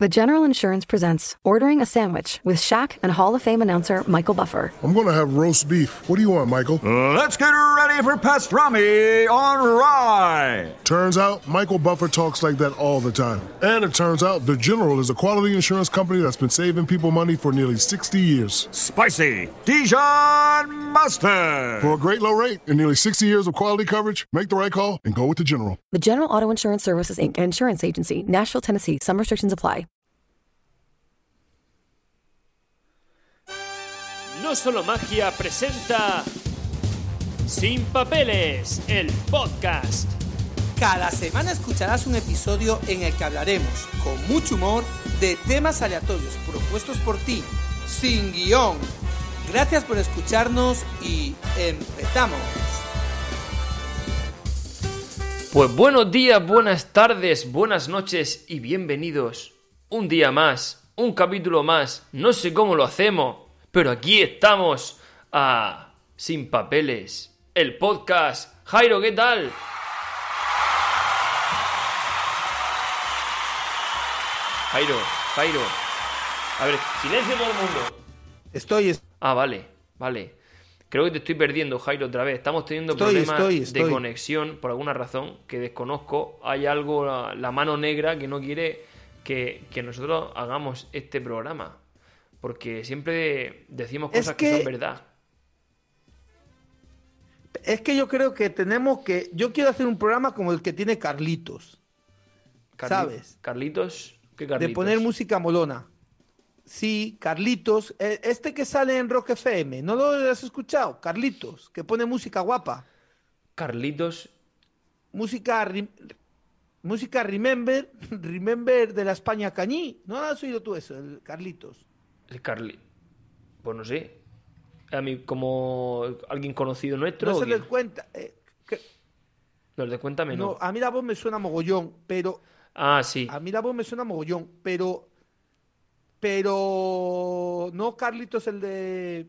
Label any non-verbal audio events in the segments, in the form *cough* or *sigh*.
The General Insurance presents Ordering a Sandwich with Shaq and Hall of Fame announcer Michael Buffer. I'm gonna have roast beef. What do you want, Michael? Uh, let's get ready for pastrami on rye. Turns out Michael Buffer talks like that all the time. And it turns out The General is a quality insurance company that's been saving people money for nearly 60 years. Spicy Dijon mustard. For a great low rate and nearly 60 years of quality coverage, make the right call and go with The General. The General Auto Insurance Services Inc. Insurance Agency, Nashville, Tennessee. Some restrictions apply. No Solo Magia presenta Sin Papeles, el podcast. Cada semana escucharás un episodio en el que hablaremos, con mucho humor, de temas aleatorios propuestos por ti, sin guion. Gracias por escucharnos y empezamos. Pues buenos días, buenas tardes, buenas noches y bienvenidos. Un día más, un capítulo más, no sé cómo lo hacemos, pero aquí estamos a Sin Papeles, el podcast. Jairo, ¿qué tal? Jairo, Jairo. A ver, silencio todo el mundo. Estoy, es- Ah, vale, vale. Creo que te estoy perdiendo, Jairo, otra vez. Estamos teniendo Estoy, problemas estoy, de conexión por alguna razón que desconozco. Hay algo, la, la mano negra, que no quiere que, que nosotros hagamos este programa. Porque siempre decimos Es cosas que... que- son verdad. es que yo creo que tenemos que. Yo quiero hacer un programa como el que tiene Carlitos, Carli- ¿sabes? Carlitos, ¿qué Carlitos? de poner música molona. Sí, Carlitos, eh, este que sale en Rock FM, ¿no lo has escuchado? Carlitos, que pone música guapa. Carlitos, Música, música Remember, Remember de la España Cañí. ¿No has oído tú eso, el Carlitos? El Carli... Pues no sé. A mí, como alguien conocido nuestro. No ¿o se les cuenta. eh, que- Los de Cuéntame, no. no, a mí la voz me suena mogollón, pero Ah, sí. a mí la voz me suena mogollón, pero pero no Carlitos el de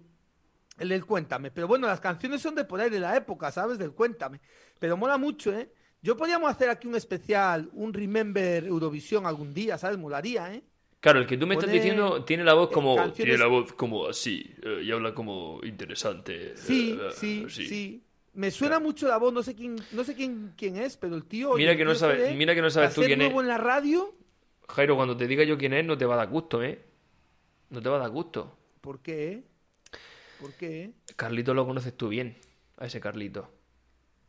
el del Cuéntame, pero bueno, las canciones son de por ahí de la época, ¿sabes? Del Cuéntame. Pero mola mucho, ¿eh? Yo podríamos hacer aquí un especial, un Remember Eurovisión algún día, ¿sabes? Molaría, ¿eh? Claro, el que tú me estás diciendo tiene la voz eh, como. canciones- Tiene la voz como así. eh, y habla como interesante. Sí, eh, sí, sí. sí. Me suena mucho la voz, no sé quién, no sé quién, quién es, pero el tío. Mira que no tío sabe- se ve mira que no sabes tú quién es. en la radio, Jairo, cuando te diga yo quién es, no te va a dar gusto, ¿eh? No te va a dar gusto. ¿por qué? ¿Por qué? Carlito lo conoces tú bien. A ese Carlito.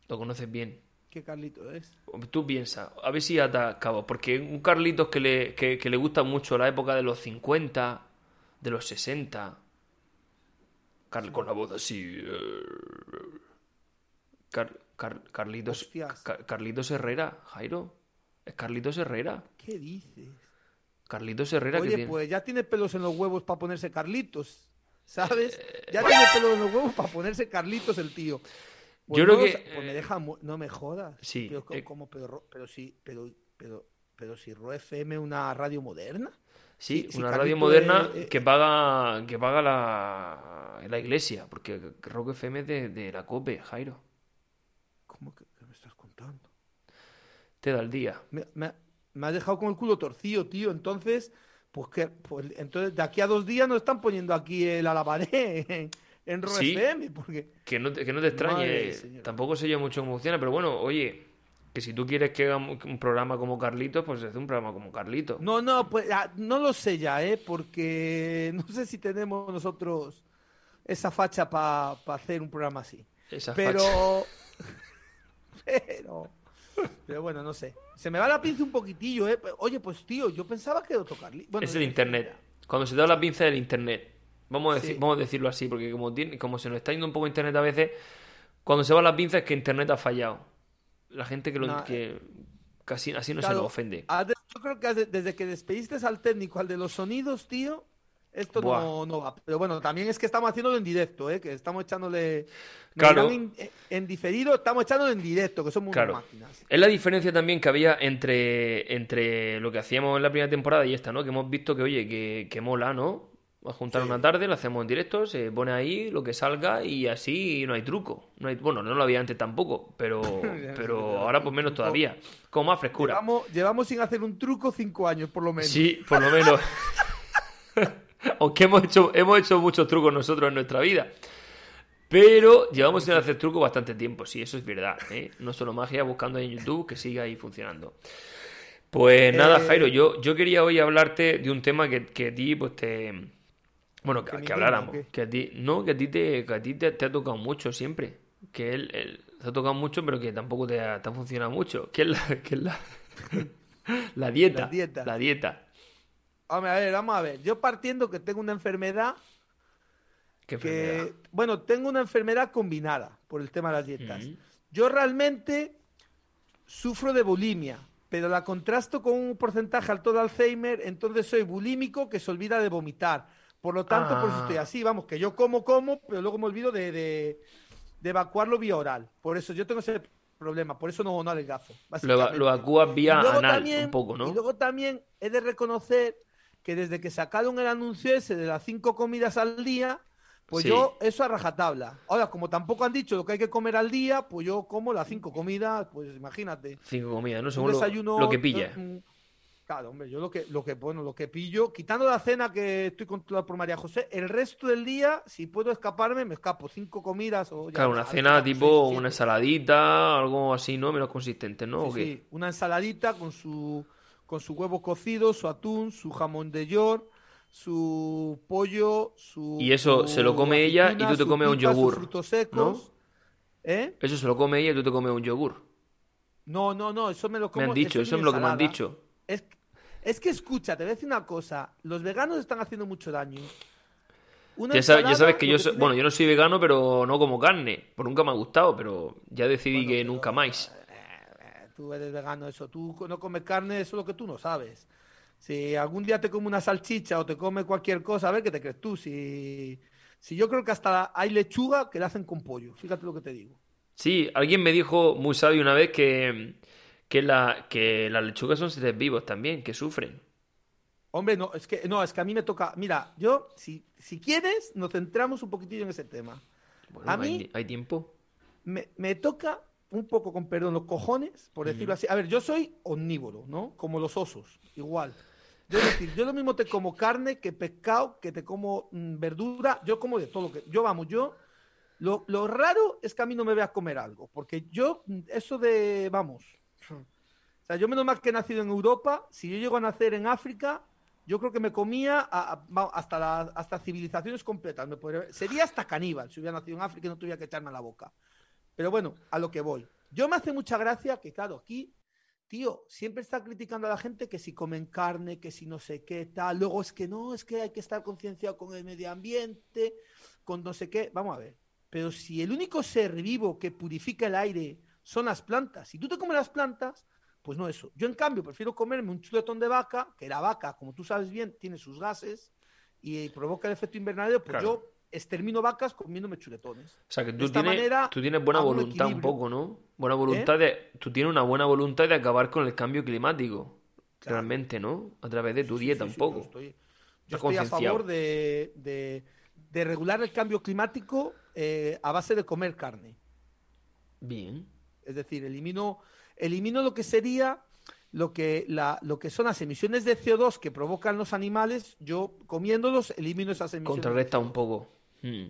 Lo conoces bien. ¿Qué Carlito es? Tú piensa, a ver si ata cabo. Porque un Carlitos que le, que, que le gusta mucho la época de los 50, de los 60. Car- con la voz así. eh, Car- Car- Carlitos. Car- Carlitos Herrera, Jairo. Es Carlitos Herrera. ¿Qué dices? Carlitos Herrera que Oye, tiene. pues ya tiene pelos en los huevos para ponerse Carlitos, ¿sabes? Eh, Ya tiene pelos en los huevos para ponerse Carlitos el tío. Pues Yo creo no, que, pues me eh, deja no me jodas. sí, Pero, eh, como, pero, Ro- pero sí, pero, pero, pero si Ro FM es una radio moderna. Sí, una radio moderna es- eh, que paga que paga la, la iglesia, porque Rock FM es de, de la COPE, Jairo. ¿Cómo que, que me estás contando? Te da el día. Me, me- me has dejado con el culo torcido, tío. Entonces, pues que, pues entonces de aquí a dos días nos están poniendo aquí el alabaré en, Sí. FM, porque Que no te, que no te extrañe, eh, tampoco sé yo mucho cómo funciona, pero bueno, oye, que si tú quieres que hagamos un programa como Carlitos, pues haz un programa como Carlitos. No, no, pues ah, no lo sé ya, ¿eh? Porque *laughs* no sé si tenemos nosotros esa facha para hacer un programa así. Esa facha. Pero. *laughs* pero. Pero bueno, no sé. Se me va la pinza un poquitillo, ¿eh? Oye, pues tío, yo pensaba que otro Carli. Bueno, es el internet. Cuando se da la pinza del internet. Vamos a, decir, Sí. vamos a decirlo así, porque como, tiene, como se nos está yendo un poco internet a veces, cuando se va la pinza es que internet ha fallado. La gente que, lo, que casi así no se nos ofende. de- Yo creo que desde- que despediste al técnico, al de los sonidos, tío, esto no, no va. Pero bueno, también es que estamos haciéndolo en directo, ¿eh? Que estamos echándole. Claro. dirán En, en diferido, estamos echándolo en directo, que Claro. unas máquinas. Es la diferencia también que había entre, entre lo que hacíamos en la primera temporada y esta, ¿no? Que hemos visto que, oye, que, que mola, ¿no? A juntar una tarde, lo hacemos en directo, se pone ahí lo que salga y así no hay truco. No hay, bueno, no lo había antes tampoco, pero, *laughs* pero ahora pues menos todavía. Con más frescura. Llevamos, llevamos sin hacer un truco cinco años, por lo menos. Sí, por lo menos. *laughs* *laughs* Aunque hemos hecho, hemos hecho muchos trucos nosotros en nuestra vida. Pero llevamos sin hacer trucos bastante tiempo, sí, eso es verdad. ¿eh? No solo magia, buscando en YouTube que siga ahí funcionando. Pues nada, Eh, Jairo, yo, yo quería hoy hablarte de un tema que, que a ti, pues te. Bueno, que, ¿Que habláramos. Que a ti. No, que a ti te, que a ti te, te ha tocado mucho siempre. Que él, él te ha tocado mucho, pero que tampoco te ha, te ha funcionado mucho. Que es la. Que es la, *laughs* la dieta. La dieta. La dieta. Hombre, a ver, vamos a ver. Yo partiendo que tengo una enfermedad Qué que, enfermedad. bueno, tengo una enfermedad combinada por el tema de las dietas. Yo realmente sufro de bulimia, pero la contrasto con un porcentaje alto de Alzheimer, entonces soy bulímico que se olvida de vomitar. Por lo tanto, por eso Ah. estoy así, vamos, que yo como, como, pero luego me olvido de, de- de evacuarlo vía oral. Por eso yo tengo ese problema, por eso no, no adelgazo. Lo, lo evacúas vía anal, también- un poco, ¿no? Y luego también he de reconocer que desde que sacaron el anuncio ese de las cinco comidas al día, pues Sí. yo eso a rajatabla. Ahora, como tampoco han dicho lo que hay que comer al día, pues yo como las cinco comidas, pues imagínate. Cinco comidas, ¿no? Según lo, desayuno, lo que pilla. Claro, hombre, yo lo que, lo que, bueno, lo que pillo, quitando la cena que estoy controlado por María José, el resto del día, si puedo escaparme, me escapo. Cinco comidas o ya Claro, una cena tipo una ensaladita, algo así, ¿no? Menos consistente, ¿no? ¿O Sí, qué? sí, una ensaladita con su, con su huevo cocido, su atún, su jamón de york, su pollo, su... Y eso se lo come ella y tú te comes un yogur, frutos secos. ¿Eh? Eso se lo come ella y tú te comes un yogur. No, no, no, eso me lo como... Me han dicho, es eso es lo que me han dicho. Es, es que escucha, te voy a decir una cosa. Los veganos están haciendo mucho daño. Una Ya sabes, ya sabes que yo tiene- bueno, yo no soy vegano, pero no como carne. Por nunca me ha gustado, pero ya decidí que nunca más. Eh, Tú eres vegano, eso. Tú no comes carne, eso es lo que tú no sabes. Si algún día te come una salchicha o te come cualquier cosa, a ver qué te crees tú. Si, si yo creo que hasta hay lechuga que la hacen con pollo. Fíjate lo que te digo. Sí, alguien me dijo muy sabio una vez que, que, la, que las lechugas son seres vivos también, que sufren. Hombre, no, es que, no, es que a mí me toca. Mira, yo, si, si quieres, nos centramos un poquitillo en ese tema. Bueno, A mí- hay tiempo. me, me toca un poco, con perdón, los cojones, por decirlo así. A ver, yo soy omnívoro, ¿no? Como los osos, igual. Yo, es decir, yo lo mismo te como carne que pescado, que te como mm, verdura, yo como de todo lo que... Yo, vamos, yo... Lo, lo raro es que a mí no me vea comer algo, porque yo, mm, eso de, vamos... O sea, yo menos mal que he nacido en Europa, si yo llego a nacer en África, yo creo que me comía hasta, la- hasta civilizaciones completas. Sería hasta caníbal si hubiera nacido en África y no tuviera que echarme a la boca. Pero bueno, a lo que voy. Yo me hace mucha gracia que, claro, aquí, tío, siempre está criticando a la gente que si comen carne, que si no sé qué, tal. Luego es que no, es que hay que estar concienciado con el medio ambiente, con no sé qué. Vamos a ver. Pero si el único ser vivo que purifica el aire son las plantas, si tú te comes las plantas, pues no eso. Yo, en cambio, prefiero comerme un chuletón de vaca, que la vaca, como tú sabes bien, tiene sus gases y provoca el efecto invernadero, pues Claro. yo extermino vacas comiéndome chuletones. O sea, que tú tienes, manera, tú tienes buena un voluntad un. ¿Eh? poco, ¿no? Buena voluntad de... Tú tienes una buena voluntad de acabar con el cambio climático. Claro. Realmente, ¿no? A través de tu Sí, dieta sí, un poco. Yo estoy, yo Está estoy a favor de, de- de regular el cambio climático eh, a base de comer carne. Bien. Es decir, elimino, elimino lo que sería lo que, la, lo que son las emisiones de CO2 que provocan los animales. Yo comiéndolos elimino esas emisiones. de Contrarresta CO2. un poco. Mm.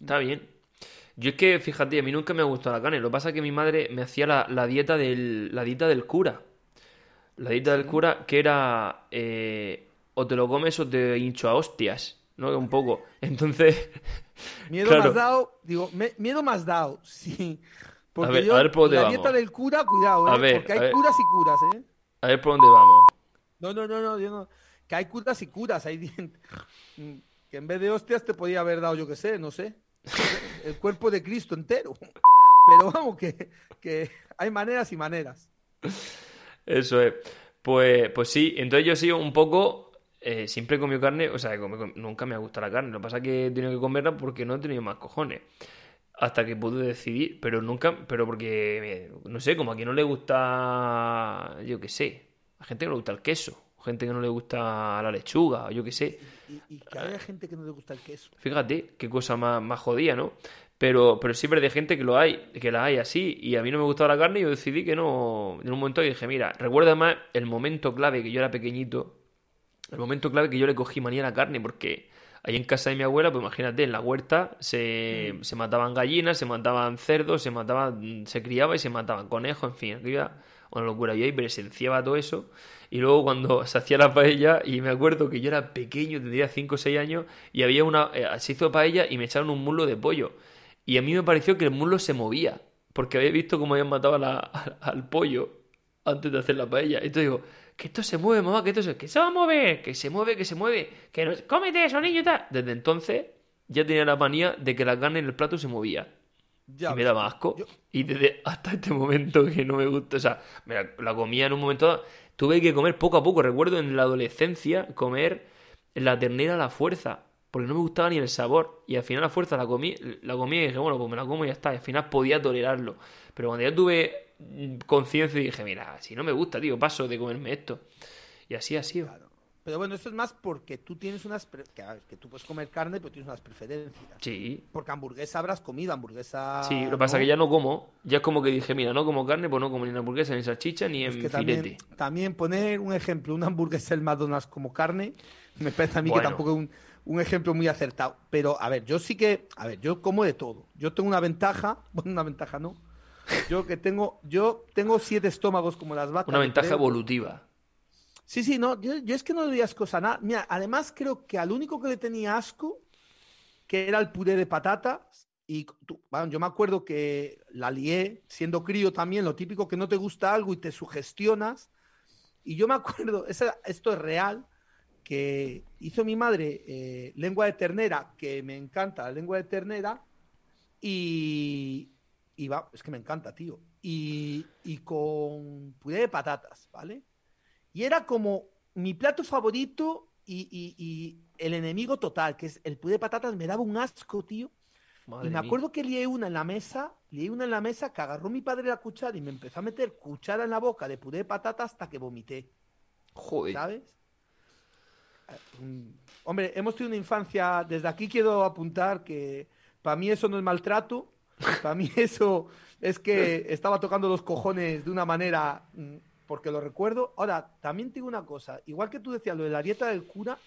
Está bien. Yo es que, fíjate, a mí nunca me ha gustado la carne. Lo que pasa es que mi madre me hacía la, la dieta del, la dieta del cura. La dieta del cura que era eh, o te lo comes o te hincho a hostias, ¿no? Un poco. *laughs* Entonces, Miedo Claro. más dado, digo, me- miedo más dado, *laughs* sí. Porque ver, yo, a ver por dónde la vamos. dieta del cura, cuidado, A ¿eh? ver, porque a hay ver. curas y curas, ¿eh? a ver por dónde vamos. No, no, no, no, yo no. Que hay curas y curas. Hay *laughs* que en vez de hostias te podía haber dado, yo qué sé, no sé, el cuerpo de Cristo entero. Pero vamos, que, que hay maneras y maneras. Eso es. Pues, pues sí, entonces yo he sido un poco. eh, siempre he comido carne, o sea, nunca me ha gustado la carne. Lo que pasa es que he tenido que comerla porque no he tenido más cojones. Hasta que pude decidir, pero nunca, pero porque, eh, no sé, como a quien no le gusta, yo qué sé, a gente que no le gusta el queso, gente que no le gusta la lechuga, yo qué sé. Y, y que haya gente que no le gusta el queso. Fíjate, qué cosa más, más jodida, ¿no? Pero, pero siempre de gente que lo hay, que la hay así. Y a mí no me gustaba la carne y yo decidí que no. En un momento dije, mira, recuerda más el momento clave que yo era pequeñito. El momento clave que yo le cogí manía a la carne, porque ahí en casa de mi abuela, pues imagínate, en la huerta se, Mm. se mataban gallinas, se mataban cerdos, se mataban, se criaba y se mataban conejos, en fin, aquella una locura. Yo ahí presenciaba todo eso. Y luego cuando *laughs* se hacía la paella, y me acuerdo que yo era pequeño, tendría 5 o 6 años, y había una. eh, se hizo paella y me echaron un muslo de pollo. Y a mí me pareció que el muslo se movía, porque había visto cómo habían matado a la- al, *laughs* al pollo antes de hacer la paella. Entonces digo, que esto se mueve, mamá, que esto se, que se va a mover, que se mueve, que se mueve, que no, cómete eso, niño, y tal. Desde entonces ya tenía la manía de que la carne en el plato se movía. Ya y me daba asco. Yo- Y desde hasta este momento que no me gusta. O sea, me la, la comía en un momento dado. Tuve que comer poco a poco. Recuerdo en la adolescencia comer la ternera a la fuerza. Porque no me gustaba ni el sabor. Y al final la fuerza la comí, la comí y dije, bueno, pues me la como y ya está. Y al final podía tolerarlo. Pero cuando ya tuve conciencia dije, mira, si no me gusta, tío, paso de comerme esto. Y así ha sido. Pero bueno, esto es más porque tú tienes unas. pre- Que, ver, que tú puedes comer carne, pero tienes unas preferencias. Sí. Porque hamburguesa habrás comido, hamburguesa. Sí, lo que pasa es que ya no como. Ya es como que dije, mira, no como carne, pues no como ni en hamburguesa, ni salchicha, ni en filete. también, también poner un ejemplo, una hamburguesa del McDonald's como carne, me parece a mí Bueno. que tampoco es un, un ejemplo muy acertado. Pero, a ver, yo sí que, a ver, yo como de todo. Yo tengo una ventaja, *laughs* bueno, una ventaja no. Yo que tengo, yo tengo siete estómagos como las vacas. Una ventaja creo. evolutiva. Sí, sí, no, yo, yo es que no le doy asco a nada. Mira, además creo que al único que le tenía asco, que era el puré de patatas, y tú- bueno, yo me acuerdo que la lié, siendo crío también, lo típico que no te gusta algo y te sugestionas. Y yo me acuerdo, esa- esto es real, que hizo mi madre eh, lengua de ternera, que me encanta la lengua de ternera, y, y va, es que me encanta, tío. Y, y con puré de patatas, ¿vale? Y era como mi plato favorito y, y- y el enemigo total, que es el puré de patatas, me daba un asco, tío. Madre y me mía. acuerdo que lié una en la mesa, lié una en la mesa, que agarró mi padre la cuchara y me empezó a meter cuchara en la boca de puré de patatas hasta que vomité, Joder. ¿sabes? Eh, Hombre, hemos tenido una infancia, desde aquí quiero apuntar que para mí eso no es maltrato, para mí *laughs* eso es que estaba tocando los cojones de una manera, mm, porque lo recuerdo. Ahora, también tengo una cosa, igual que tú decías lo de la dieta del cura,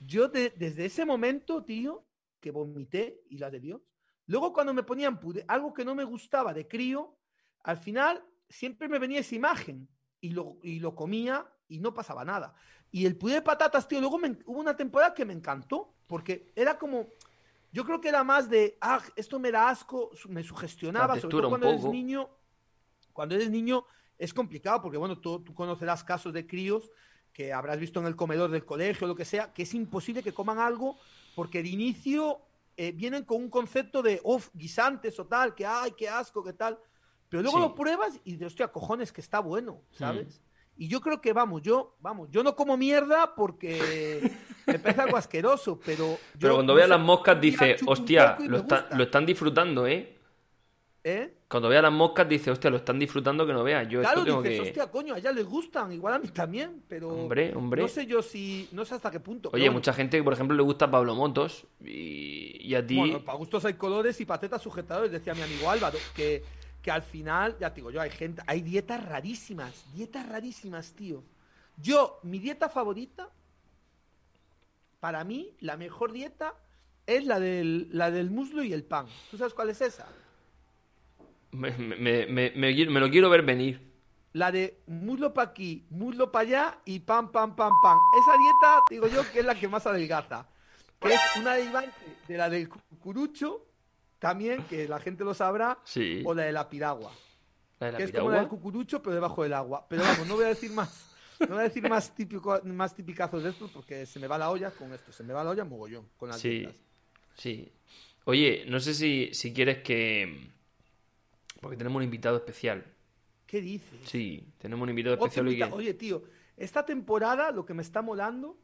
yo de- desde ese momento, tío, que vomité y la de Dios, luego cuando me ponían puré- algo que no me gustaba de crío, al final siempre me venía esa imagen y lo, y lo comía y no pasaba nada. Y el puré de patatas, tío, luego hubo una temporada que me encantó, porque era como, yo creo que era más de, ah, esto me da asco, me sugestionaba, sobre todo cuando eres niño, cuando eres niño es complicado, porque bueno, tú, tú conocerás casos de críos que habrás visto en el comedor del colegio o lo que sea, que es imposible que coman algo porque de inicio eh, vienen con un concepto de, uff, guisantes o tal, que ay, qué asco, qué tal. Pero luego Sí. lo pruebas y dices, hostia, cojones, que está bueno, ¿sabes? Y yo creo que, vamos, yo, vamos, yo no como mierda porque *laughs* me parece algo asqueroso, pero... yo, Pero cuando no veas sé, las moscas dice, hostia, lo, está- gusta". lo están disfrutando, ¿eh? ¿Eh? Cuando veas las moscas dice, hostia, lo están disfrutando que no veas. Yo Claro, esto tengo dices, que... hostia, coño, a ella les gustan, igual a mí también, pero... Hombre, hombre. No sé yo si... No sé hasta qué punto. Oye, bueno. mucha gente que, por ejemplo, le gusta Pablo Motos y, y a ti... Bueno, para gustos hay colores y patetas sujetadores, decía mi amigo Álvaro, que, que al final, ya te digo yo, hay gente, hay dietas rarísimas, dietas rarísimas, tío. Yo, mi dieta favorita, para mí, la mejor dieta es la del, la del muslo y el pan. ¿Tú sabes cuál es esa? Me, me- me- me- lo quiero ver venir. La de muslo para aquí, muslo para allá y pan, pan, pan, pan. Esa dieta, digo yo, que es la que más adelgaza. Que es una derivante de la del cucurucho, también, que la gente lo sabrá, Sí. o la de la piragua. La de la que es como la del piragua. cucurucho, pero debajo del agua. Pero vamos, no voy a decir más. No voy a decir más, típico, más tipicazos de estos porque se me va la olla con esto. Se me va la olla mogollón con las Sí, dietas. sí. Oye, no sé si, si quieres que... Porque tenemos un invitado especial. ¿Qué dices? Sí, tenemos un invitado especial hoy invita- que... Oye, tío, esta temporada lo que me está molando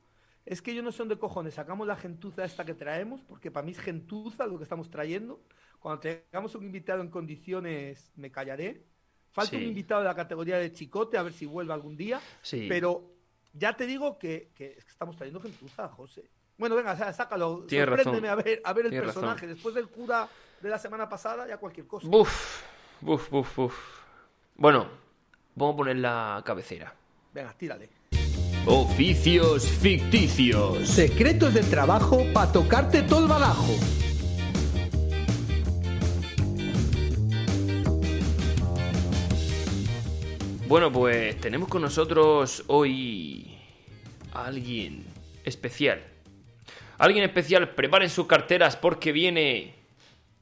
es que yo no sé dónde cojones sacamos la gentuza esta que traemos, porque para mí es gentuza lo que estamos trayendo. Cuando traigamos un invitado en condiciones, me callaré. Falta Sí. un invitado de la categoría de chicote, a ver si vuelve algún día. Sí. Pero ya te digo que, que estamos trayendo gentuza, José. Bueno, venga, sácalo. Tienes sorpréndeme razón. a ver, a ver el Tienes personaje. razón. Después del cura de la semana pasada, ya cualquier cosa. Buf, buf, buf, buf. Bueno, vamos a poner la cabecera. Venga, tírale. Oficios ficticios. Secretos del trabajo para tocarte todo el balajo. Bueno, pues tenemos con nosotros hoy a alguien especial. Alguien especial, preparen sus carteras porque viene...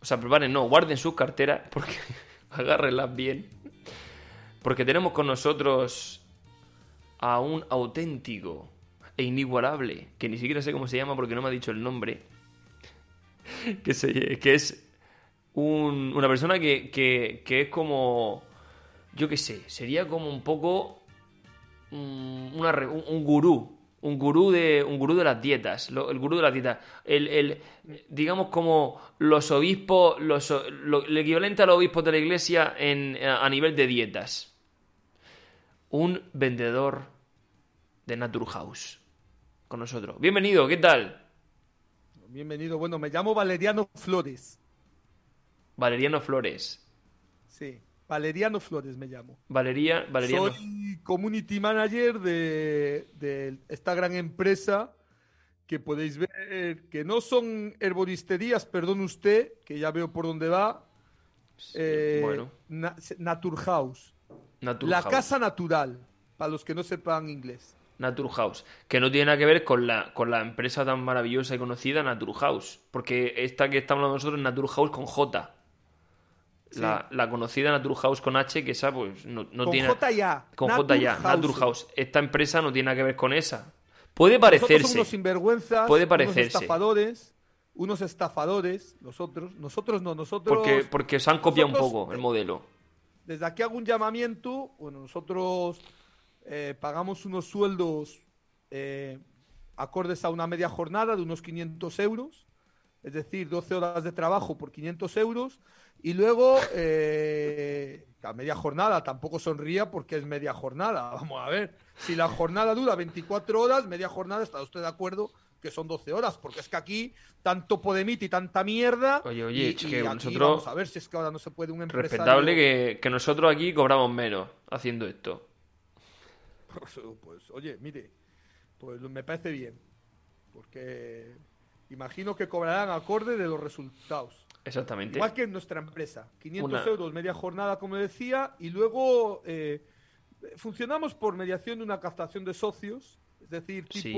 O sea, preparen, no, guarden sus carteras porque *laughs* agárrenlas bien. Porque tenemos con nosotros a un auténtico e inigualable, que ni siquiera sé cómo se llama porque no me ha dicho el nombre, *laughs* que, se- que es un- una persona que, es como, yo qué sé, sería como un poco mm, un, gurú, un gurú de un gurú de las dietas, el gurú de las dietas, el, digamos como los obispos, los, el equivalente a los obispos de la iglesia en, a nivel de dietas. Un vendedor de Naturhaus con nosotros. Bienvenido, ¿qué tal? Bienvenido. Bueno, me llamo Valeriano Flores. Valeriano Flores. Sí, Valeriano Flores me llamo. Valeria, Valeriano. Soy community manager de, de esta gran empresa que podéis ver que no son herboristerías, perdón usted, que ya veo por dónde va. eh, bueno, Na- Naturhaus. La casa natural, para los que no sepan inglés. Naturhaus, que no tiene nada que ver con la, con la empresa tan maravillosa y conocida Naturhaus, porque esta que estamos hablando nosotros es Naturhaus con J. La, la conocida Naturhaus con H, que esa pues no, no con tiene... J ya. Con J ya. Naturhaus. Esta empresa no tiene nada que ver con esa. Puede Nosotros somos parecerse. unos sinvergüenzas, Puede unos parecerse. estafadores, unos estafadores, nosotros, nosotros no, nosotros Porque, porque os han copiado un poco el modelo. Desde aquí hago un llamamiento. Bueno, nosotros eh, pagamos unos sueldos eh, acordes a una media jornada de unos 500 euros, es decir, 12 horas de trabajo por 500 euros. Y luego, eh, la media jornada tampoco sonría porque es media jornada. *laughs* Vamos a ver, si la jornada dura 24 horas, media jornada, ¿está usted de acuerdo? Que son 12 horas, porque es que aquí tanto Podemit y tanta mierda. Oye, oye, y- es y que aquí nosotros- Vamos a ver si es que ahora no se puede un empresario. Respetable que, que nosotros aquí cobramos menos haciendo esto. Pues, pues, oye, mire, pues me parece bien. Porque imagino que cobrarán acorde de los resultados. Exactamente. Igual que en nuestra empresa. 500 Una- euros media jornada, como decía, y luego eh, funcionamos por mediación de una captación de socios, es decir, Sí.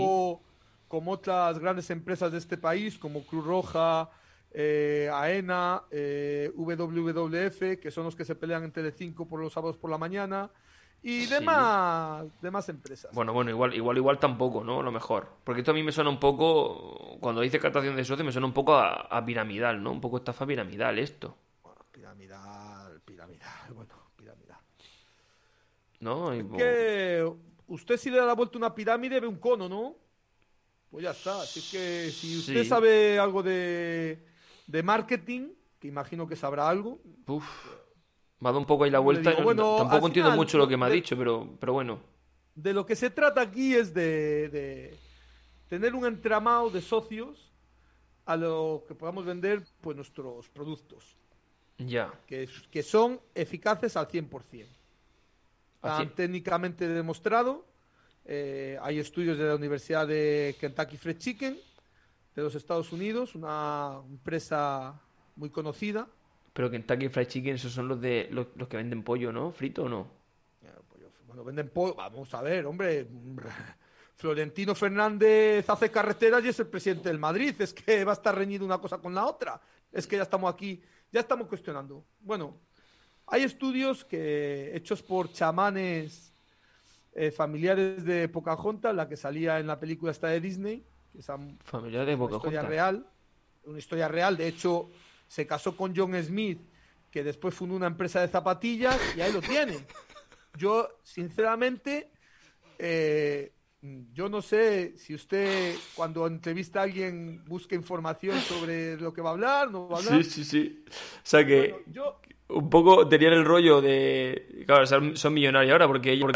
Como otras grandes empresas de este país, como Cruz Roja, eh, AENA, eh, WWF, que son los que se pelean en Telecinco por los sábados por la mañana, y Sí. demás, demás empresas. Bueno, bueno, igual, igual, igual tampoco, ¿no? A lo mejor. Porque esto a mí me suena un poco, cuando dice captación de socios, me suena un poco a, a piramidal, ¿no? Un poco estafa piramidal esto, Bueno, piramidal, piramidal, bueno, piramidal. ¿no? Y Es que usted si le da la vuelta a una pirámide ve un cono, ¿no? Pues ya está. Así que si usted Sí. sabe algo de, de marketing, que imagino que sabrá algo, Uf, me ha dado un poco ahí la vuelta. digo, bueno, tampoco entiendo final, mucho lo que me ha de- dicho, pero, pero bueno. de lo que se trata aquí es de, de tener un entramado de socios a lo que podamos vender pues nuestros productos, Ya. que, que son eficaces al 100%. Al Están cien- técnicamente demostrado. Eh, hay estudios de la Universidad de Kentucky Fried Chicken de los Estados Unidos, una empresa muy conocida. Pero Kentucky Fried Chicken, esos son los de los, los que venden pollo, ¿no? ¿Frito o no? Bueno, venden pollo. Vamos a ver, hombre. *laughs* Florentino Fernández hace carreteras y es el presidente del Madrid. Es que va a estar reñido una cosa con la otra. Es que ya estamos aquí, ya estamos cuestionando. Bueno, hay estudios que hechos por chamanes eh, familiares de Pocahontas, la que salía en la película esta de Disney, que es una Familiar de historia Pocahontas. real. Una historia real. De hecho, se casó con John Smith, que después fundó una empresa de zapatillas y ahí lo tiene. Yo, sinceramente, eh, yo no sé si usted cuando entrevista a alguien busca información sobre lo que va a hablar, no va a hablar. Sí, sí, sí. O sea que Bueno, yo, un poco tenían el rollo de... Claro, son, son millonarios ahora porque ellos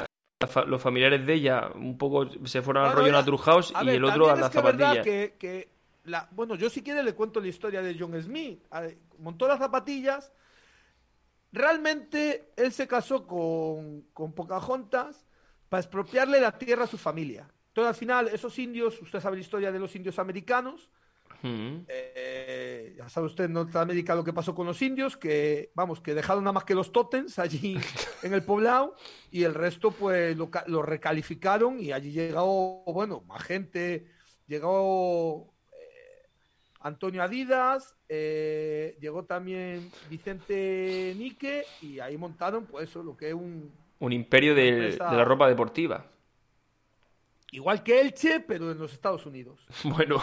los familiares de ella un poco se fueron al Bueno, rollo ya- Naturhaus y ver, el otro a la es que es verdad zapatilla. que, que la- bueno, yo si quiere le cuento la historia de John Smith. A ver, Montó las zapatillas. Realmente él se casó con, con Pocahontas para expropiarle la tierra a su familia. Entonces al final esos indios, usted sabe la historia de los indios americanos, Mm. eh, ya sabe usted en Norteamérica lo que pasó con los indios, que vamos, que dejaron nada más que los tótems allí en el poblado y el resto pues lo, ca- lo recalificaron y allí llegó, bueno, más gente, llegó eh, Antonio Adidas, eh, llegó también Vicente Nique y ahí montaron pues eso, lo que es un, Un imperio Empresa- de la ropa deportiva. igual que Elche, pero en los Estados Unidos. *laughs* Bueno.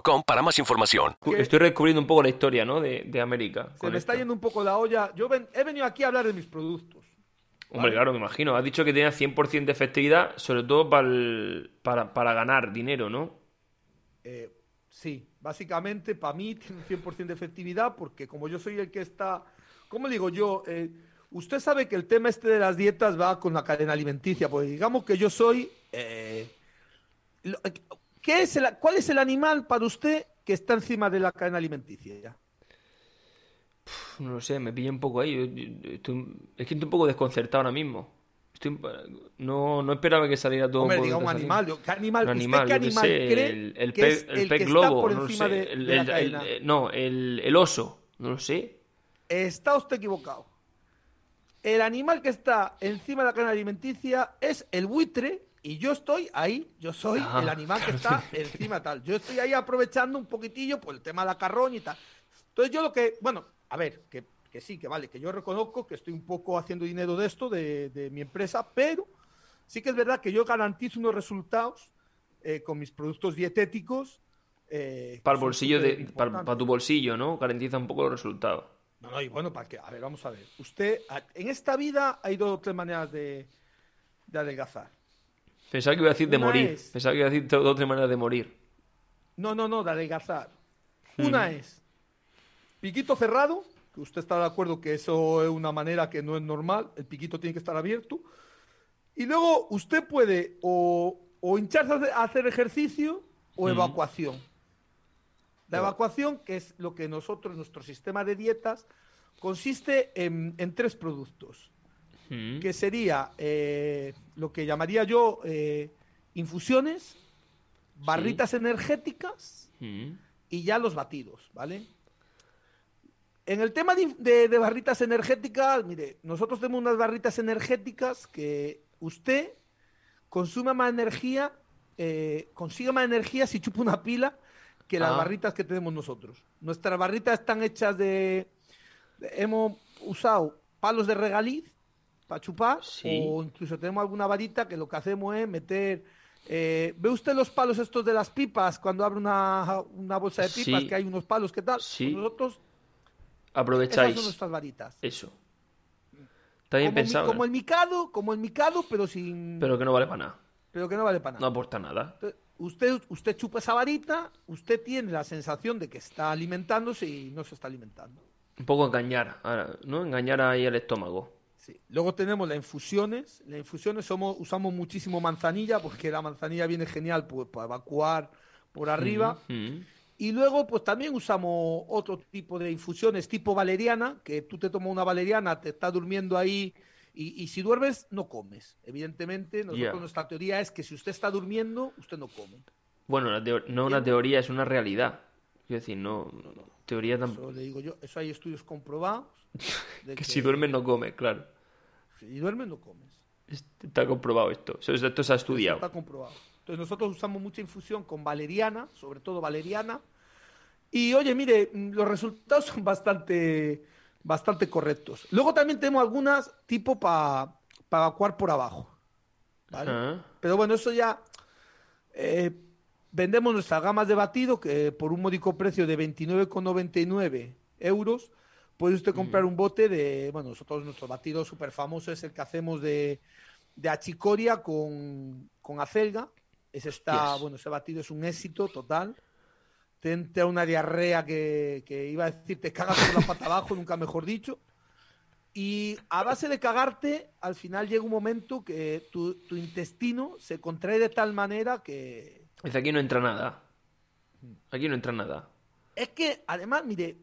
para más información. estoy descubriendo un poco la historia, ¿no? De, de América. Se me está yendo un poco la olla. Yo ven- he venido aquí a hablar de mis productos. Hombre, claro, me imagino. Has dicho que tenía 100% de efectividad, sobre todo para, para, para ganar dinero, ¿no? Eh, sí, básicamente para mí tiene un 100% de efectividad porque como yo soy el que está, ¿cómo digo yo? Eh, usted sabe que el tema este de las dietas va con la cadena alimenticia, porque digamos que yo soy... eh, lo- eh, ¿qué es el- ¿Cuál es el animal para usted que está encima de la cadena alimenticia? Pf, No lo sé, me pilla un poco ahí. Yo- yo- estoy- es que estoy un poco desconcertado ahora mismo. Estoy, no, no esperaba que saliera todo Hombre, un diga poco un animal. yo- ¿Qué animal, Un ¿Usted animal, qué animal sé, cree el, el que es el el pez globo, no lo sé. de, el, de eh, no, el, el oso, no lo sé. Está usted equivocado. El animal que está encima de la cadena alimenticia es el buitre y yo estoy ahí. Yo soy Ah, el animal que está encima tal. Yo estoy ahí aprovechando un poquitillo por el tema de la carroña y tal. Entonces yo lo que, bueno, a ver, que, que sí, que vale, que yo reconozco que estoy un poco haciendo dinero de esto, de, de mi empresa, pero sí que es verdad que yo garantizo unos resultados eh, con mis productos dietéticos. eh, Para el que bolsillo de, para, para tu bolsillo, ¿no? Garantiza un poco los resultados. No, no, y bueno, ¿para qué? A ver, vamos a ver. Usted, en esta vida hay dos o tres maneras de, de adelgazar. Pensaba que iba a decir de Una morir. es- Pensaba que iba a decir dos o tres maneras de morir. No, no, no, de adelgazar. Una es piquito cerrado, que usted está de acuerdo que eso es una manera que no es normal, el piquito tiene que estar abierto. Y luego usted puede o, o hincharse a hacer- ejercicio o evacuación. La evacuación, que es lo que nosotros, nuestro sistema de dietas, consiste en, en tres productos. Mm. que sería eh, lo que llamaría yo eh, infusiones, barritas energéticas Mm. y ya los batidos, ¿vale? En el tema de, de- de barritas energéticas, mire, nosotros tenemos unas barritas energéticas que usted consume más energía, eh, consigue más energía si chupa una pila que las Ah. barritas que tenemos nosotros. Nuestras barritas están hechas de... de- hemos usado palos de regaliz para chupar Sí. o incluso tenemos alguna varita que lo que hacemos es meter... eh, ¿Ve usted los palos estos de las pipas cuando abre una, una bolsa de pipas Sí. que hay unos palos? ¿Qué tal? Sí. Pues nosotros, esas Aprovecháis son nuestras varitas. eso. Está bien como, mi- pensado. como ¿eh? el micado, como el micado, pero sin... Pero que no vale para nada. pero que no vale para No nada. aporta nada. Entonces, Usted, usted chupa esa varita, usted tiene la sensación de que está alimentándose y no se está alimentando. Un poco engañar, ¿no? Engañar ahí al estómago. Sí. Luego tenemos las infusiones. Las infusiones somos, usamos muchísimo manzanilla porque la manzanilla viene genial pues, para evacuar por arriba. Y luego, pues también usamos otro tipo de infusiones tipo valeriana, que tú te tomas una valeriana, te está durmiendo ahí Y, y si duermes, no comes. Evidentemente, nosotros nuestra teoría es que si usted está durmiendo, usted no come. Bueno, no una teoría, es una realidad. Quiero decir, no, teoría tampoco. Eso le digo yo. Eso hay estudios comprobados. *laughs* de Que si duermes no comes, claro. Si duermes, no comes. Está comprobado esto. Esto se ha estudiado. Está comprobado. Entonces nosotros usamos mucha infusión con valeriana, sobre todo valeriana. Y oye, mire, mm, los resultados *laughs* son bastante, bastante correctos. Luego también tenemos algunas tipo para evacuar por abajo. ¿vale? Ah, Pero bueno, eso ya eh, vendemos nuestras gamas de batido que por un módico precio de 29,99 euros puede usted comprar un bote de, bueno, nosotros nuestro batido súper famoso es el que hacemos de, de achicoria con, con acelga. Ese está, Yes. bueno, ese batido es un éxito total. Te entra una diarrea que, que iba a decir, te cagas por la pata abajo, nunca mejor dicho. Y a base de cagarte, al final llega un momento que tu, tu intestino se contrae de tal manera que... Dice, aquí no entra nada. Aquí no entra nada. Es que, además, mire,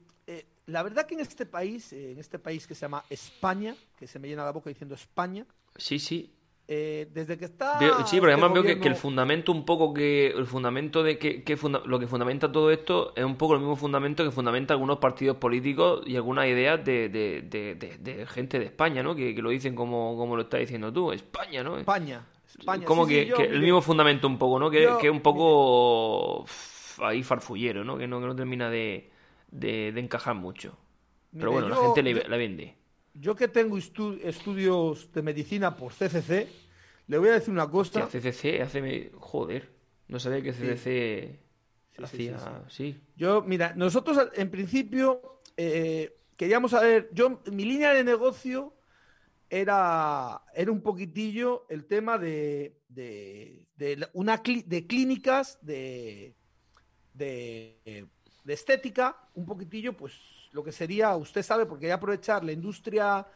la verdad que en este país, eh, en este país que se llama España, que se me llena la boca diciendo España, Sí, sí. eh, desde que está... Veo- sí, porque este además veo que, que el gobierno- fundamento un poco que... El fundamento de que, que funda- lo que fundamenta todo esto es un poco el mismo fundamento que fundamenta algunos partidos políticos y algunas ideas de, de, de- de- de gente de España, ¿no? Que, que lo dicen como, como lo estás diciendo tú. España, ¿no? España. España. como sí, que, sí, yo, que el mismo fundamento un poco, ¿no? Que, yo- que es un poco ahí farfullero, ¿no? Que no, que no termina de, de, de encajar mucho. Pero bueno, la gente le, yo- la vende. Yo que tengo estu- estudios de medicina por CCC, le voy a decir una Hostia, cosa. CCC hace... Joder, no sabía que CCC sí, hacía... sí, Sí, Yo, mira, nosotros en principio eh, queríamos saber, yo, mi línea de negocio era, era un poquitillo el tema de, de, una cli- de clínicas de, de, de estética, un poquitillo, pues lo que sería, usted sabe, porque hay que aprovechar la industria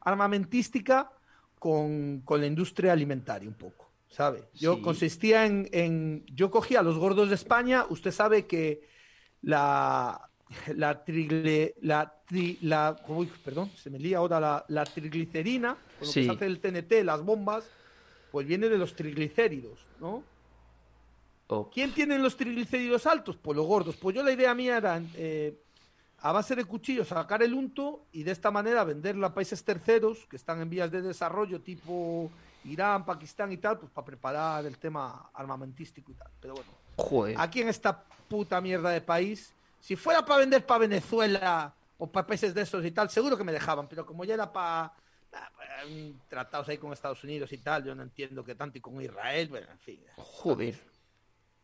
armamentística con, con la industria alimentaria un poco, ¿sabe? Yo Sí. consistía en, en- yo cogía a los gordos de España, usted sabe que la, la, trigle, la, tri- la uy, perdón, se me lía ahora la, la triglicerina, con lo Sí. que se hace el TNT, las bombas, pues viene de los triglicéridos, ¿no? Oh, ¿Quién tiene los triglicéridos altos? Pues los gordos. Pues yo la idea mía era, eh, a base de cuchillos, sacar el unto y de esta manera venderlo a países terceros que están en vías de desarrollo, tipo Irán, Pakistán y tal, pues para preparar el tema armamentístico y tal. Pero bueno, joder. aquí en esta puta mierda de país, si fuera para vender para Venezuela o para países de esos y tal, seguro que me dejaban, pero como ya era para tratados ahí con Estados Unidos y tal, yo no entiendo que tanto y con Israel, bueno, en fin. Joder.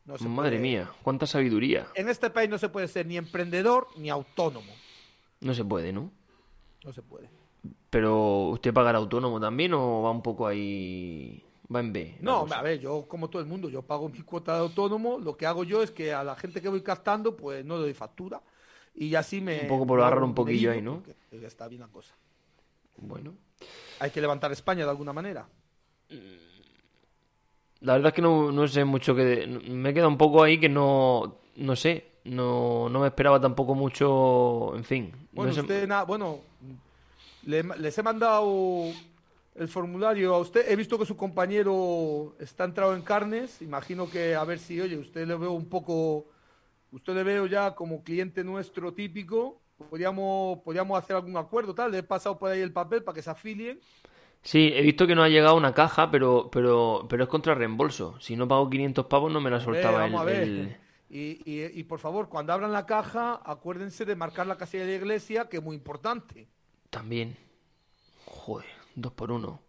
No se Madre puede- mía, cuánta sabiduría. En este país no se puede ser ni emprendedor ni autónomo. No se puede, ¿no? No se puede. Pero, ¿usted pagará autónomo también o va un poco ahí... va en B? No, cosa? a ver, yo como todo el mundo, yo pago mi cuota de autónomo. Lo que hago yo es que a la gente que voy captando, pues no le doy factura. Y así me... Un poco por ahorro un poquillo ahí, ¿no? Está bien la cosa. Bueno. Hay que levantar España de alguna manera. La verdad es que no, no sé mucho que... Me he quedado un poco ahí que no... No sé. No, no me esperaba tampoco mucho... En fin. no Bueno, sé- usted, na- bueno, le- les he mandado el formulario a usted. He visto que su compañero está entrado en carnes. Imagino que a ver si, oye, usted le veo un poco, usted le veo ya como cliente nuestro típico. Podríamos, podríamos hacer algún acuerdo, tal. Le he pasado por ahí el papel para que se afilien. Sí, he visto que no ha llegado una caja, pero, pero, pero es contra reembolso. Si no pago 500 pavos no me la A ver, soltaba el, vamos a ver. el- Y, y- y, por favor, cuando abran la caja, acuérdense de marcar la casilla de la iglesia, que es muy importante. También. Joder, dos por uno.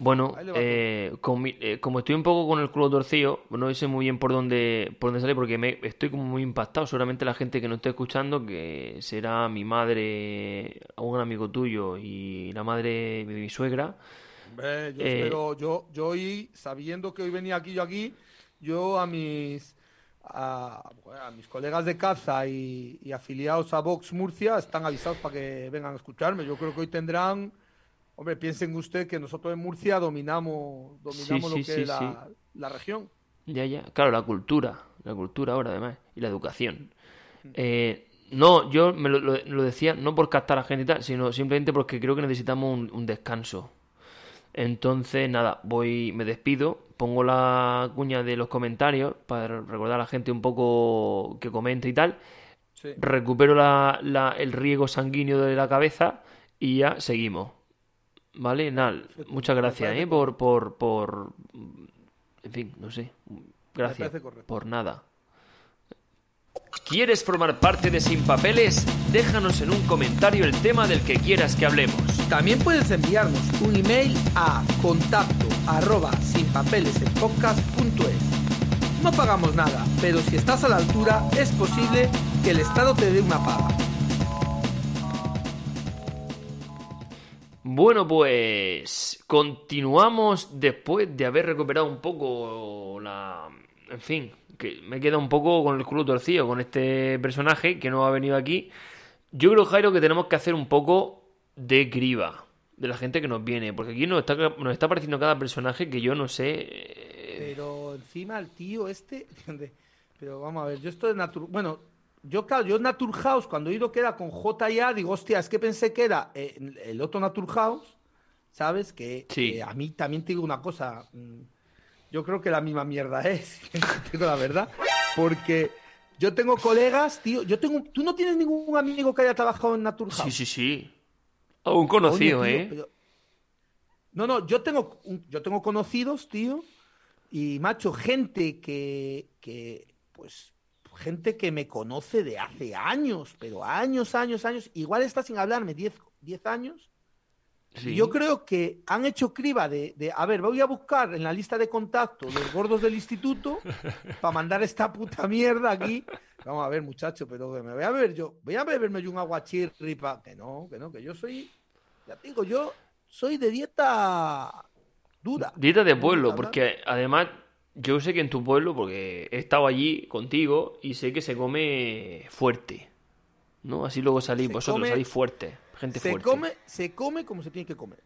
Bueno, eh, con mi- eh, como estoy un poco con el culo torcido, no sé muy bien por dónde, por dónde sale porque me, estoy como muy impactado. Seguramente la gente que no esté escuchando, que será mi madre, un amigo tuyo y la madre de mi suegra. Hombre, yo Eh, espero, yo, yo hoy, sabiendo que hoy venía aquí yo aquí, yo a mis a, bueno, a mis colegas de caza y, y afiliados a Vox Murcia están avisados para que vengan a escucharme. Yo creo que hoy tendrán, hombre, piensen usted que nosotros en Murcia dominamos, dominamos Sí, lo sí, que es la, la región. Ya, ya. Claro, la cultura. La cultura ahora, además. Y la educación. Eh, no, yo me lo, lo- lo decía no por captar a la gente y tal, sino simplemente porque creo que necesitamos un, un descanso. Entonces, nada, voy, me despido, pongo la cuña de los comentarios para recordar a la gente un poco que comente y tal. Sí. Recupero la- la- el riego sanguíneo de la cabeza y ya seguimos. ¿Vale? Nada, muchas gracias, ¿eh? Por, por, por... En fin, no sé. Gracias. Por nada. ¿Quieres formar parte de Sin Papeles? Déjanos en un comentario el tema del que quieras que hablemos. También puedes enviarnos un email a contacto arroba sinpapelesenpodcast.es. No pagamos nada, pero si estás a la altura, es posible que el Estado te dé una paga. Bueno, pues continuamos después de haber recuperado un poco la... En fin, que me queda un poco con el culo torcido con este personaje que no ha venido aquí. Yo creo, Jairo, que tenemos que hacer un poco de criba de la gente que nos viene, porque aquí nos está, nos está apareciendo cada personaje que yo no sé... eh, Pero encima el tío este. *laughs* Pero vamos a ver, yo esto de Natur. Bueno, yo, claro, yo Naturhaus, cuando he oído que era con J y A, digo, hostia, es que pensé que era eh, el otro Naturhaus, ¿sabes? Que Sí. a mí también te digo una cosa. mm, Yo creo que la misma mierda es, *laughs* digo la verdad. Porque yo tengo colegas, tío. Yo tengo. Tú no tienes ningún amigo que haya trabajado en Naturhaus. Sí, sí, sí. A un conocido, Coño, tío, ¿eh? pero- No, no, yo tengo, yo tengo conocidos, tío, y macho, gente que, que, pues, gente que me conoce de hace años, pero años, años, años, igual está sin hablarme 10 10 años. Sí. Y yo creo que han hecho criba de, de, a ver, voy a buscar en la lista de contactos los gordos del instituto *laughs* para mandar esta puta mierda aquí. Vamos a ver, muchacho, pero me voy a beber yo, voy a beberme yo un aguachirri pa... Que no, que no, que yo soy, ya te digo, yo soy de dieta dura. Dieta de pueblo, porque además yo sé que en tu pueblo, porque he estado allí contigo y sé que se come fuerte. ¿No? Así luego salís Se vosotros, come- salís fuerte, gente se fuerte. come, se come como se tiene que comer.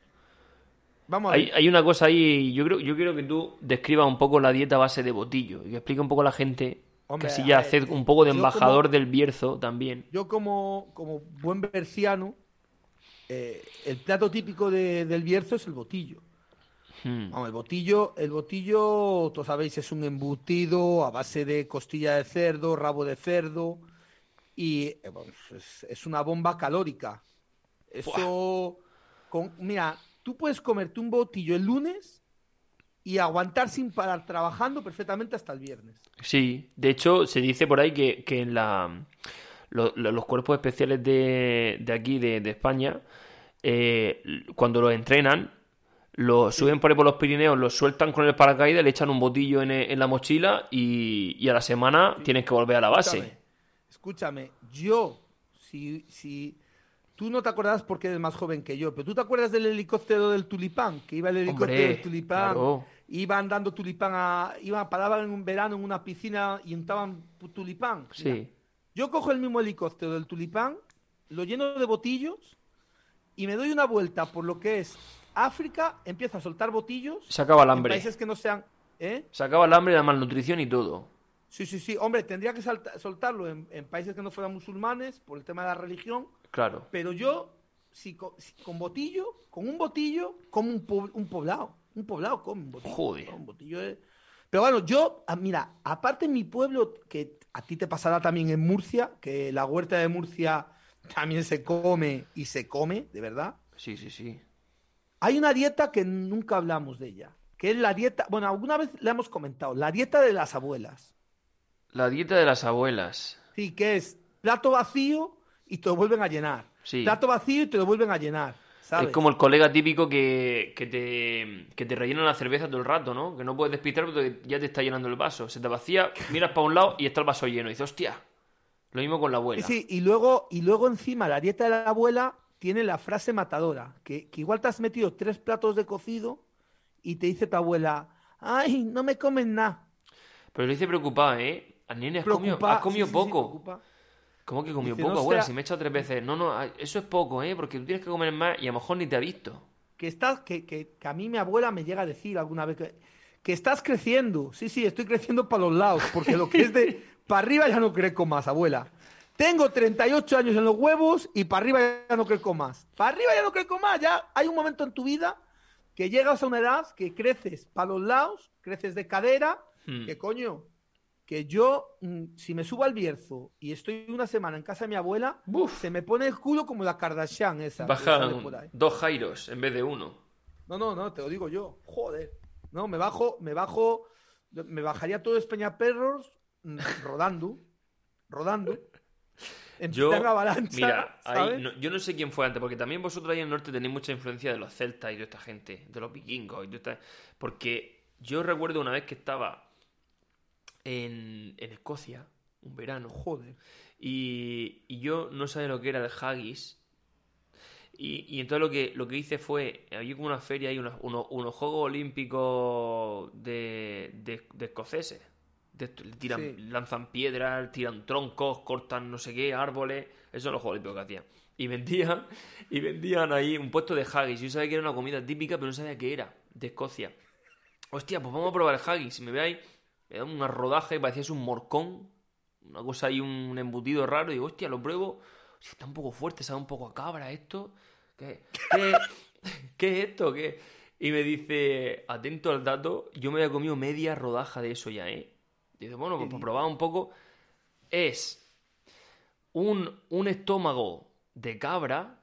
Vamos a Hay, ver. hay una cosa ahí, yo creo, yo quiero que tú describas un poco la dieta base de botillo y que explique un poco a la gente, Hombre, que así a ya hacer un poco de embajador como- del Bierzo también. Yo como, como buen berciano, eh, el plato típico de- del Bierzo es el botillo. Hmm. Vamos, el botillo, el botillo, todos sabéis, es un embutido a base de costilla de cerdo, rabo de cerdo y eh, bueno, es, es una bomba calórica. Eso, con, mira, tú puedes comerte un botillo el lunes y aguantar sin parar trabajando perfectamente hasta el viernes. Sí, de hecho se dice por ahí que, que en la, lo- lo- los cuerpos especiales de, de aquí, de, de España, eh, cuando los entrenan, los suben por ahí por los Pirineos, los sueltan con el paracaídas, le echan un botillo en, en la mochila y, y a la semana tienes que volver a la base. Escúchame, escúchame, yo, si, si tú no te acuerdas porque eres más joven que yo, pero tú te acuerdas del helicóptero del tulipán, que iba el helicóptero Hombre, del tulipán, claro. iba andando tulipán, a, iba, paraban en un verano en una piscina y untaban tulipán. Mira, Sí. yo cojo el mismo helicóptero del tulipán, lo lleno de botillos y me doy una vuelta por lo que es África, empiezo a soltar botillos. Se acaba el en hambre. países que no sean... ¿eh? Se acaba el hambre, la malnutrición y todo. Sí, sí, sí. Hombre, tendría que salta- soltarlo en, en países que no fueran musulmanes por el tema de la religión. Claro. Pero yo, si, co- si con botillo, con un botillo, como un, po- un poblado. Un poblado como un botillo. Joder. ¿no? Un botillo Pero bueno, yo, ah, mira, aparte en mi pueblo, que a ti te pasará también en Murcia, que la huerta de Murcia también se come y se come, de verdad. Sí, sí, sí. Hay una dieta que nunca hablamos de ella, que es la dieta, bueno, alguna vez la hemos comentado, la dieta de las abuelas. La dieta de las abuelas. Sí, que es plato vacío y te lo vuelven a llenar. Sí. Plato vacío y te lo vuelven a llenar. ¿sabes? Es como el colega típico que, que te, que te rellena la cerveza todo el rato, ¿no? Que no puedes despistar porque ya te está llenando el vaso. Se te vacía, miras para un lado y está el vaso lleno. Y dices, hostia. Lo mismo con la abuela. Sí, sí, y luego, y luego encima la dieta de la abuela tiene la frase matadora, que, que igual te has metido tres platos de cocido y te dice tu abuela, ay, no me comen nada. Pero le dice preocupada, ¿eh? Al nene has comido, has comido sí, sí, sí, poco. ¿Cómo que comió Dice, poco, no abuela? Si me he echado tres veces. No, no, eso es poco, ¿eh? Porque tú tienes que comer más y a lo mejor ni te ha visto. que estás, que, que, que a mí mi abuela me llega a decir alguna vez que, que estás creciendo. Sí, sí, estoy creciendo para los lados, porque lo que es de *laughs* para arriba ya no crezco más, abuela. Tengo 38 años en los huevos y para arriba ya no crezco más. Para arriba ya no crezco más, ya hay un momento en tu vida que llegas a una edad que creces para los lados, creces de cadera, Hmm. que coño, que yo, mm, si me subo al Bierzo y estoy una semana en casa de mi abuela, Buf. se me pone el culo como la Kardashian esa. ahí. dos Jairos en vez de uno. No, no, no, te lo digo yo. Joder. No, me bajo, me bajo, me bajaría todo Espeñaperros mm, *laughs* rodando, rodando. En Yo, avalancha, mira, ahí ¿sabes? no- yo no sé quién fue antes, porque también vosotros ahí en el norte tenéis mucha influencia de los celtas y de esta gente, de los vikingos y de esta... Porque yo recuerdo una vez que estaba en, en Escocia, un verano, Joder. y, y yo no sabía lo que era el haggis. Y, y entonces lo que, lo que hice fue, había como una feria y unos, unos, unos Juegos Olímpicos de, de, de escoceses. De esto, tiran, Sí. Lanzan piedras, tiran troncos, cortan no sé qué, árboles. Eso son los Juegos Olímpicos que hacían. Y vendían, y vendían ahí un puesto de haggis. Yo sabía que era una comida típica, pero no sabía qué era, de Escocia. Hostia, pues vamos a probar el haggis. Si me veis, me da una rodaje, parecía un morcón. Una cosa ahí, un embutido raro. Y digo, hostia, lo pruebo. Hostia, está un poco fuerte, sabe un poco a cabra esto. ¿Qué, qué, *laughs* qué es esto? ¿Qué? Y me dice, atento al dato, yo me había comido media rodaja de eso ya, ¿eh? Dice, bueno, pues para probar un poco. Es un, un estómago de cabra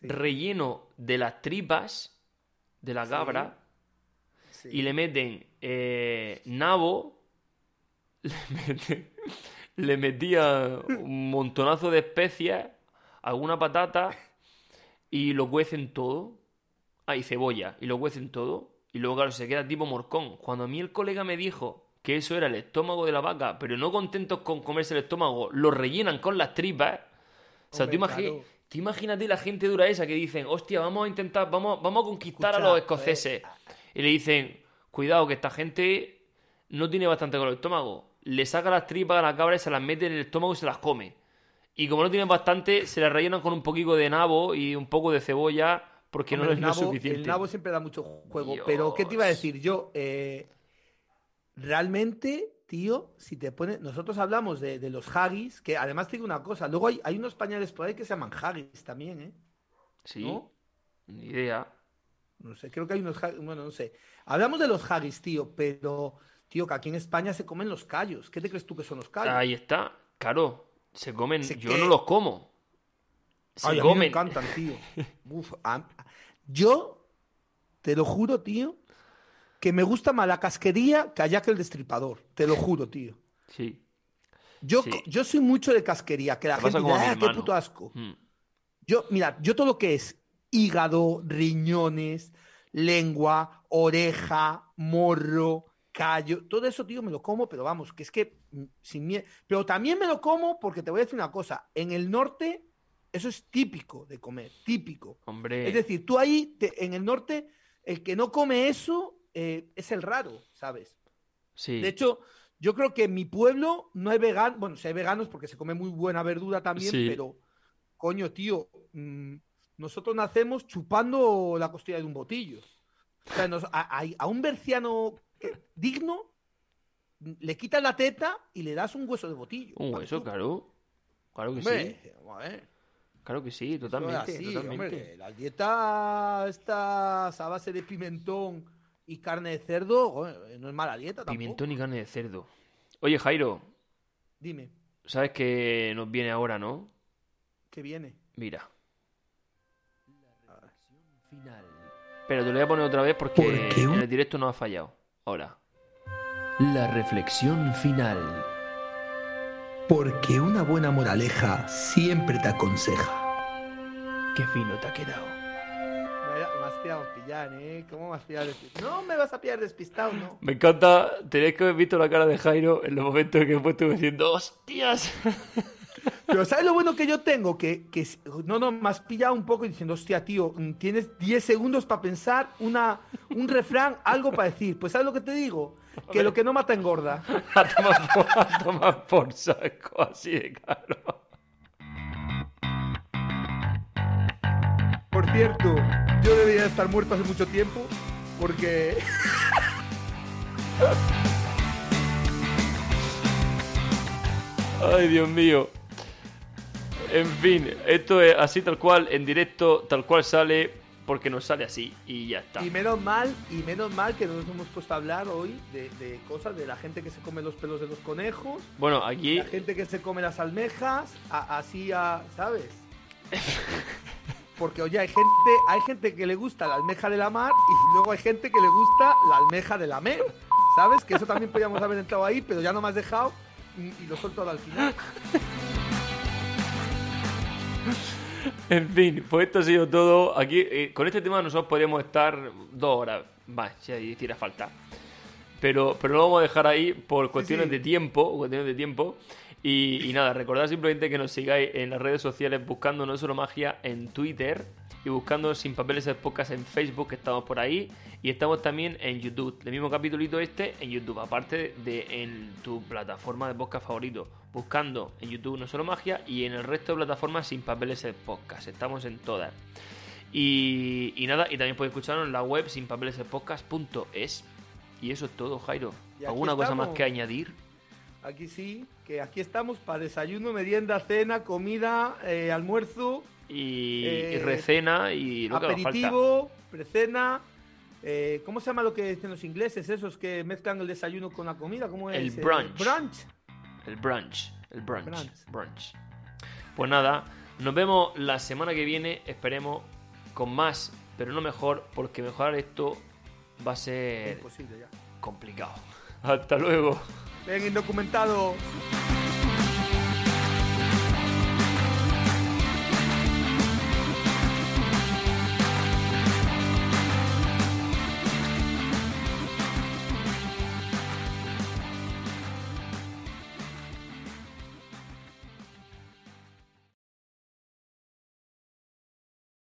Sí, relleno de las tripas de la cabra sí. y le meten eh, nabo, *laughs* le, meten- le metía un montonazo de especias, alguna patata y lo cuecen todo. Ah, y cebolla, y lo cuecen todo. Y luego, claro, se queda tipo morcón. Cuando a mí el colega me dijo que eso era el estómago de la vaca, pero no contentos con comerse el estómago, lo rellenan con las tripas. O sea, tú, Hombre, imagi- claro. tú imagínate la gente dura esa que dicen, hostia, vamos a intentar, vamos, vamos a conquistar a los escoceses. Y le dicen, cuidado, que esta gente no tiene bastante con el estómago. Le saca las tripas a la cabra y se las mete en el estómago y se las come. Y como no tienen bastante, se las rellenan con un poquito de nabo y un poco de cebolla porque Hombre, no es nabo- suficiente. El nabo siempre da mucho juego. Dios. Pero, ¿qué te iba a decir yo? Eh, realmente, tío, si te pones. Nosotros hablamos de, de los haggis, que además te digo una cosa. Luego hay, hay unos pañales por ahí que se llaman haggis también, ¿eh? Sí, ¿No? ni idea. No sé, creo que hay unos haggis. Bueno, no sé. Hablamos de los haggis, tío, pero. Tío, que aquí en España se comen los callos. ¿Qué te crees tú que son los callos? Ahí está, claro, se comen, yo que- no los como. Se Ay, a mí me comen. encantan, tío. *laughs* Uf, a- yo te lo juro, tío, que me gusta más la casquería que allá que el destripador. Te lo juro, tío. Sí. Yo, Sí. yo soy mucho de casquería, que la gente como a dice, mi ah, qué hermano". puto asco. Mm. Yo, mira, yo todo lo que es hígado, riñones, lengua, oreja, morro, callo, todo eso, tío, me lo como, pero vamos, que es que mm, sin miedo. Pero también me lo como porque te voy a decir una cosa, en el norte eso es típico de comer, típico. Hombre, Es decir, tú ahí, te- en el norte, el que no come eso eh, es el raro, ¿sabes? sí. De hecho, yo creo que en mi pueblo no hay veganos, bueno, sí hay veganos porque se come muy buena verdura también, Sí. pero, coño, tío, mm, nosotros nacemos chupando la costilla de un botillo. O sea, nos- a, a- a un berciano digno le quitas la teta y le das un hueso de botillo. un hueso, claro. Claro que sí. Hombre, vamos a ver. Claro que sí, totalmente. así, totalmente. hombre, la dieta está a base de pimentón y carne de cerdo, joder, no es mala dieta tampoco. Pimentón y carne de cerdo. Oye, Jairo, Dime, ¿sabes qué nos viene ahora, no? ¿qué viene? Mira. Final. Pero te lo voy a poner otra vez porque en el directo no ha fallado. Ahora. La reflexión final. Porque una buena moraleja siempre te aconseja. Qué fino te ha quedado. Me has pillado pillar, ¿eh? ¿Cómo me has pillado despistado? No me vas a pillar despistado, ¿no? Me encanta, tenéis que haber visto la cara de Jairo en los momentos en que después estuve diciendo ¡Hostias! *laughs* Pero ¿sabes lo bueno que yo tengo? Que, que no, no, me has pillado un poco y diciendo, hostia, tío, mm, tienes 10 segundos para pensar una, un refrán, algo para decir. Pues ¿sabes lo que te digo? Que lo que no mata engorda. *laughs* A tomar por, a tomar por saco, así de claro. Cierto, yo debería estar muerto hace mucho tiempo porque... *laughs* Ay, Dios mío. En fin, esto es así tal cual, en directo, tal cual sale. porque nos sale así y ya está. Y menos mal, y menos mal que no nos hemos puesto a hablar hoy de, de cosas de la gente que se come los pelos de los conejos, Bueno, aquí la gente que se come las almejas, a- así a, ¿sabes? *laughs* Porque oye, hay gente, hay gente que le gusta la almeja de la mar y luego hay gente que le gusta la almeja de la mer. ¿Sabes? Que eso también podríamos haber entrado ahí, pero ya no me has dejado y, y lo suelto al final. En fin, pues esto ha sido todo. Aquí, eh, con este tema nosotros podríamos estar dos horas más, si hiciera falta. Pero, pero lo vamos a dejar ahí por cuestiones sí. de tiempo, cuestiones de tiempo. Y, y nada, recordad simplemente que nos sigáis en las redes sociales buscando No Solo Magia en Twitter y buscando Sin Papeles el Podcast en Facebook, que estamos por ahí. Y estamos también en YouTube, el mismo capitulito este en YouTube, aparte de en tu plataforma de podcast favorito. Buscando en YouTube No Solo Magia y en el resto de plataformas Sin Papeles el Podcast. Estamos en todas. Y, y nada, y también podéis escucharnos en la web sinpapelespodcast.es. Y eso es todo, Jairo. ¿Alguna cosa más que añadir? Aquí sí, que aquí estamos para desayuno, merienda, cena, comida, eh, almuerzo, Y, Eh, y recena y lo que aperitivo, precena. eh, ¿Cómo se llama lo que dicen los ingleses? Esos que mezclan el desayuno con la comida. ¿Cómo es? El brunch. brunch. El brunch. El brunch. Brunch. brunch. Pues nada, nos vemos la semana que viene. Esperemos con más, pero no mejor, porque mejorar esto va a ser ya. complicado. *laughs* Hasta luego. Ven, indocumentado.